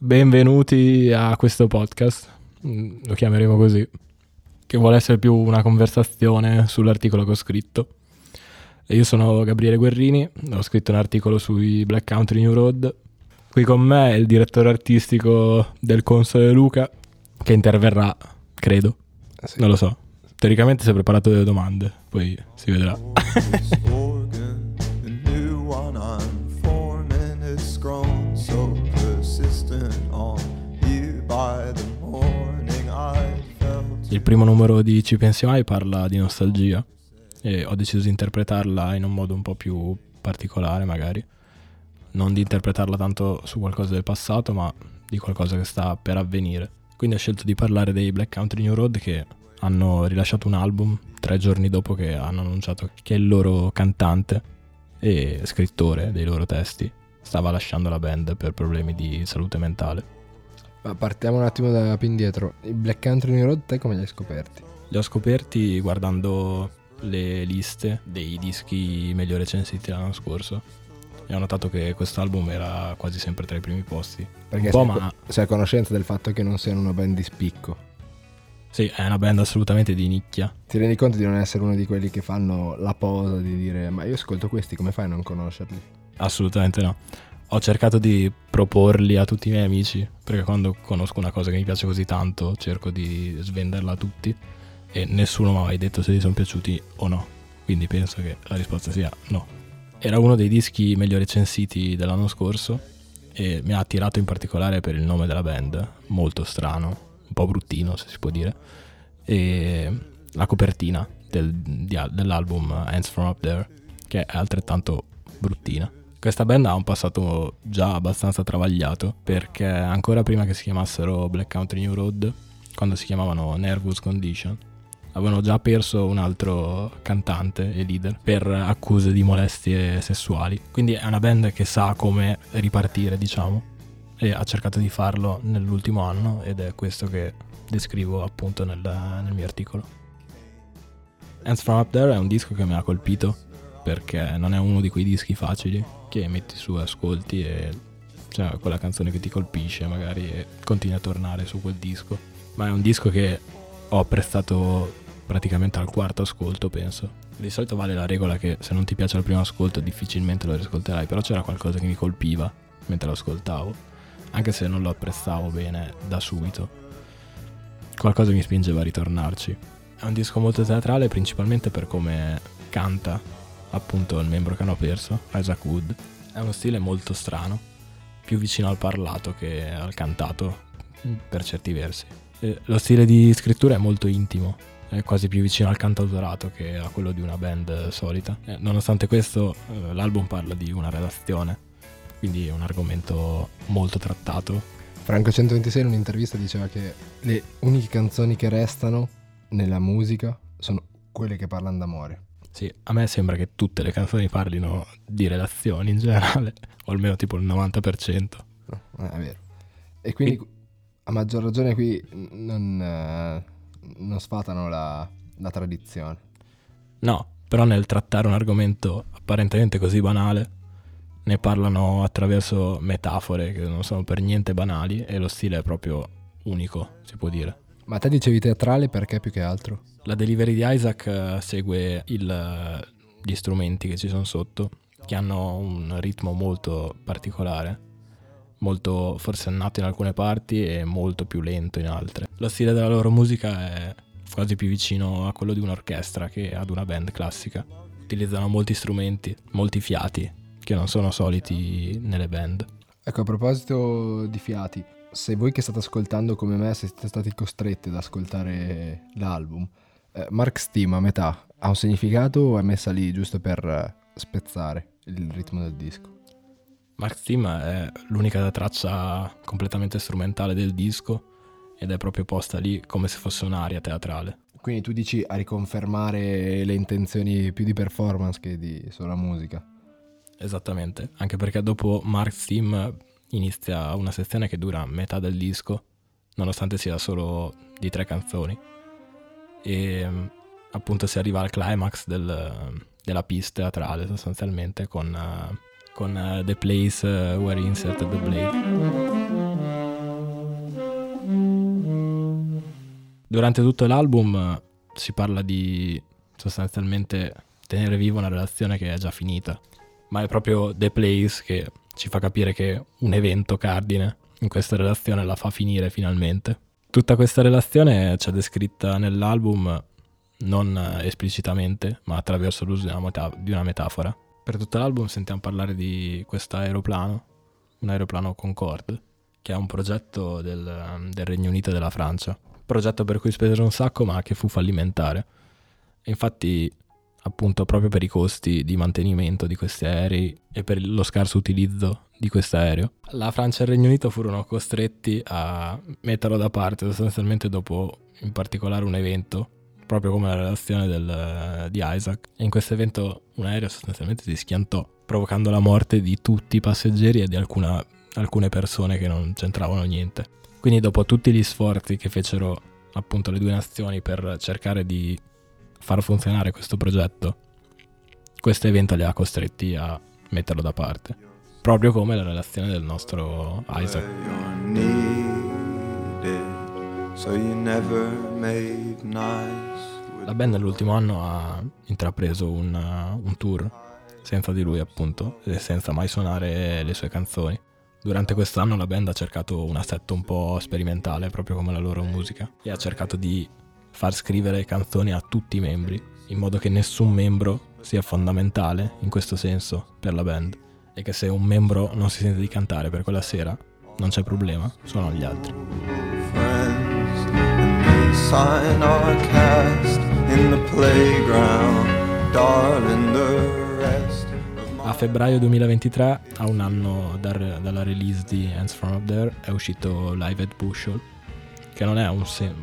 Benvenuti a questo podcast, mm, lo chiameremo così, che vuole essere più una conversazione sull'articolo che ho scritto. E io sono Gabriele Guerrini, ho scritto un articolo sui Black Country New Road. Qui con me è il direttore artistico del Console Luca, che interverrà, credo, Sì. non lo so. Teoricamente si è preparato delle domande, poi si vedrà. Il primo numero di Ci pensi mai parla di nostalgia e ho deciso di interpretarla in un modo un po' più particolare magari. Non di interpretarla tanto su qualcosa del passato, ma di qualcosa che sta per avvenire. Quindi ho scelto di parlare dei Black Country New Road che hanno rilasciato un album tre giorni dopo che hanno annunciato che il loro cantante e scrittore dei loro testi stava lasciando la band per problemi di salute mentale. Ma partiamo un attimo da più indietro. I Black Country New Road, te come li hai scoperti? Li ho scoperti guardando le liste dei dischi meglio recensiti l'anno scorso e ho notato che quest'album era quasi sempre tra i primi posti. Perché sei, ma sei a conoscenza del fatto che non siano una band di spicco. sì, è una band assolutamente di nicchia. Ti rendi conto di non essere uno di quelli che fanno la posa di dire ma io ascolto questi, come fai a non conoscerli? Assolutamente no. Ho cercato di proporli a tutti i miei amici, perché quando conosco una cosa che mi piace così tanto cerco di svenderla a tutti e nessuno mi ha mai detto se gli sono piaciuti o no. Quindi penso che la risposta sia no. Era uno dei dischi meglio recensiti dell'anno scorso e mi ha attirato in particolare per il nome della band, molto strano, un po' bruttino se si può dire, e la copertina del- dell'album Hands From Up There, che è altrettanto bruttina. Questa band ha un passato già abbastanza travagliato perché ancora prima che si chiamassero Black Country New Road, quando si chiamavano Nervous Condition, avevano già perso un altro cantante e leader per accuse di molestie sessuali. Quindi è una band che sa come ripartire, diciamo, e ha cercato di farlo nell'ultimo anno ed è questo che descrivo appunto nel, nel mio articolo. Hands From Up There è un disco che mi ha colpito perché non è uno di quei dischi facili che metti su ascolti e c'è quella canzone che ti colpisce magari e continui a tornare su quel disco. Ma è un disco che ho apprezzato praticamente al quarto ascolto, penso. Di solito vale la regola che se non ti piace al primo ascolto difficilmente lo riscolterai, però c'era qualcosa che mi colpiva mentre lo ascoltavo, anche se non lo apprezzavo bene da subito. Qualcosa mi spingeva a ritornarci. È un disco molto teatrale principalmente per come canta appunto il membro che hanno perso, Isaac Wood. È uno stile molto strano, più vicino al parlato che al cantato per certi versi. E lo stile di scrittura è molto intimo, è quasi più vicino al cantautorato che a quello di una band solita. Eh, nonostante questo, eh, l'album parla di una relazione, quindi è un argomento molto trattato. Franco 126 in un'intervista diceva che le uniche canzoni che restano nella musica sono quelle che parlano d'amore. Sì, a me sembra che tutte le canzoni parlino di relazioni in generale, o almeno tipo il 90%. No, eh, è vero. E quindi a maggior ragione qui non, eh, non sfatano la, la tradizione. No, però nel trattare un argomento apparentemente così banale, ne parlano attraverso metafore che non sono per niente banali e lo stile è proprio unico, si può dire. Ma te dicevi teatrale perché più che altro? La delivery di Isaac eh, segue il- gli strumenti che ci sono sotto, che hanno un ritmo molto particolare, molto forsennato in alcune parti e molto più lento in altre. Lo stile della loro musica è quasi più vicino a quello di un'orchestra che ad una band classica. Utilizzano molti strumenti, molti fiati, che non sono soliti nelle band. Ecco, a proposito di fiati, se voi che state ascoltando come me siete stati costretti ad ascoltare l'album, eh, Mark Steam a metà ha un significato o è messa lì giusto per eh, spezzare il ritmo del disco? Mark Steam è l'unica traccia completamente strumentale del disco ed è proprio posta lì come se fosse un'aria teatrale. Quindi tu dici a riconfermare le intenzioni più di performance che di sola musica. Esattamente, anche perché dopo Mark Steam inizia una sezione che dura metà del disco, nonostante sia solo di tre canzoni. E appunto si arriva al climax del, della pista teatrale sostanzialmente con, con uh, The Place eh, Where Inserted the Blade. Durante tutto l'album eh, si parla di sostanzialmente tenere viva una relazione che è già finita, ma è proprio The Place che ci fa capire che un evento cardine in questa relazione la fa finire finalmente. Tutta questa relazione c'è descritta nell'album non esplicitamente, ma attraverso l'uso di una, meta- di una metafora. Per tutto l'album sentiamo parlare di questo aeroplano, un aeroplano Concorde, che è un progetto del, del Regno Unito e della Francia. Progetto per cui spesero un sacco, ma che fu fallimentare. Infatti, appunto, proprio per i costi di mantenimento di questi aerei e per lo scarso utilizzo di questo aereo, la Francia e il Regno Unito furono costretti a metterlo da parte sostanzialmente dopo, in particolare, un evento proprio come la relazione del, di Isaac. E in questo evento un aereo sostanzialmente si schiantò, provocando la morte di tutti i passeggeri e di alcuna, alcune persone che non c'entravano niente. Quindi dopo tutti gli sforzi che fecero appunto le due nazioni per cercare di far funzionare questo progetto, questo evento li ha costretti a metterlo da parte. Proprio come la relazione del nostro Isaac. La band nell'ultimo anno ha intrapreso un, uh, un tour senza di lui appunto e senza mai suonare le sue canzoni. Durante quest'anno la band ha cercato un assetto un po' sperimentale proprio come la loro musica e ha cercato di far scrivere canzoni a tutti i membri in modo che nessun membro sia fondamentale in questo senso per la band e che se un membro non si sente di cantare per quella sera non c'è problema, suonano gli altri. A febbraio 2023, a un anno dal- dalla release di Hands From Up There, è uscito Live at Bushel, che non è un, se-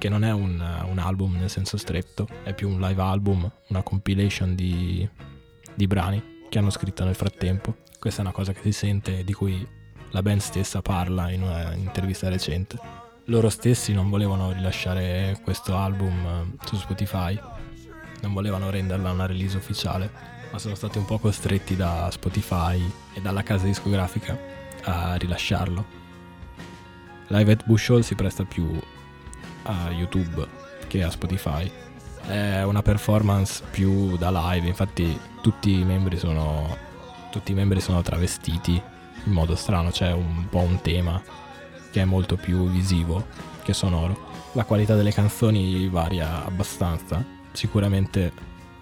che non è un, un album nel senso stretto, è più un live album, una compilation di, di brani che hanno scritto nel frattempo. Questa è una cosa che si sente di cui la band stessa parla in un'intervista recente. Loro stessi non volevano rilasciare questo album eh, su Spotify, non volevano renderla una release ufficiale, ma sono stati un po' costretti da Spotify e dalla casa discografica a rilasciarlo. Live at Bushhole si presta più a YouTube che a Spotify. È una performance più da live, infatti tutti i membri sono, tutti i membri sono travestiti in modo strano, c'è un po' un tema che è molto più visivo che sonoro. La qualità delle canzoni varia abbastanza, sicuramente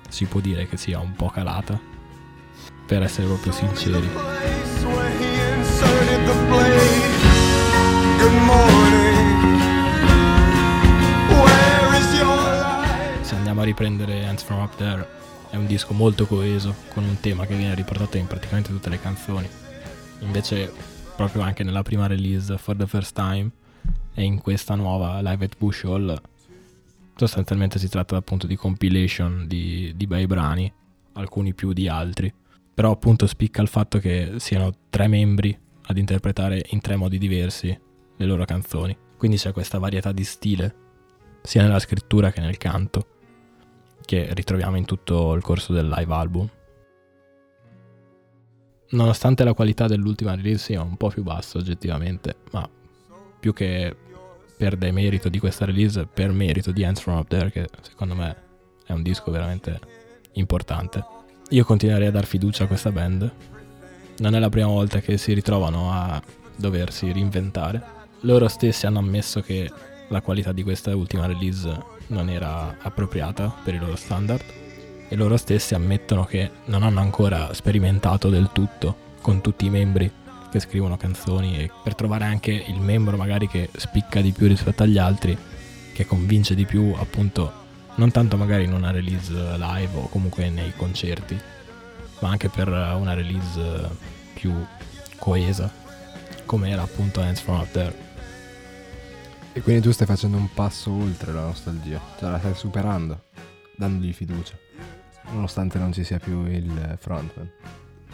si può dire che sia un po' calata, per essere proprio sinceri. Riprendere Hands From Up There, è un disco molto coeso, con un tema che viene riportato in praticamente tutte le canzoni. Invece, proprio anche nella prima release, For the First Time, e in questa nuova Live at Bush Hall, sostanzialmente si tratta appunto di compilation di, di bei brani, alcuni più di altri. Però appunto spicca il fatto che siano tre membri ad interpretare in tre modi diversi le loro canzoni. Quindi c'è questa varietà di stile, sia nella scrittura che nel canto, che ritroviamo in tutto il corso del live album. Nonostante la qualità dell'ultima release sia un po' più bassa oggettivamente, ma più che per demerito di questa release, per merito di Hands From Up There, che secondo me è un disco veramente importante. Io continuerei a dar fiducia a questa band. Non è la prima volta che si ritrovano a doversi reinventare. Loro stessi hanno ammesso che la qualità di questa ultima release non era appropriata per i loro standard e loro stessi ammettono che non hanno ancora sperimentato del tutto con tutti i membri che scrivono canzoni e per trovare anche il membro magari che spicca di più rispetto agli altri, che convince di più appunto non tanto magari in una release live o comunque nei concerti, ma anche per una release più coesa, come era appunto Hands From Up There. E quindi tu stai facendo un passo oltre la nostalgia, cioè la stai superando, dandogli fiducia, nonostante non ci sia più il frontman.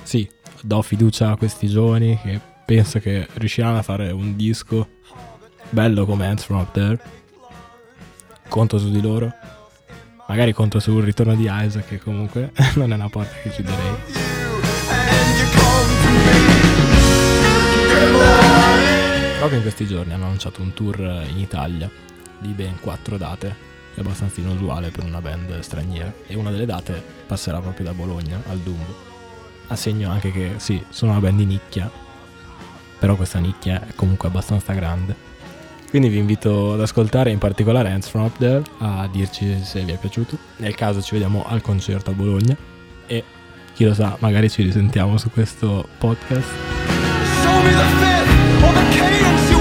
Sì, do fiducia a questi giovani che penso che riusciranno a fare un disco bello come Hands From Up There. Conto su di loro. Magari conto sul ritorno di Isaac che comunque non è una porta che chiuderei. Proprio in questi giorni hanno lanciato un tour in Italia di ben quattro date, è abbastanza inusuale per una band straniera. E una delle date passerà proprio da Bologna al Dumbo. A segno anche che sì, sono una band di nicchia, però questa nicchia è comunque abbastanza grande. Quindi vi invito ad ascoltare in particolare Hands From Up There, a dirci se vi è piaciuto. Nel caso ci vediamo al concerto a Bologna e chi lo sa, magari ci risentiamo su questo podcast. Show me the All the cadence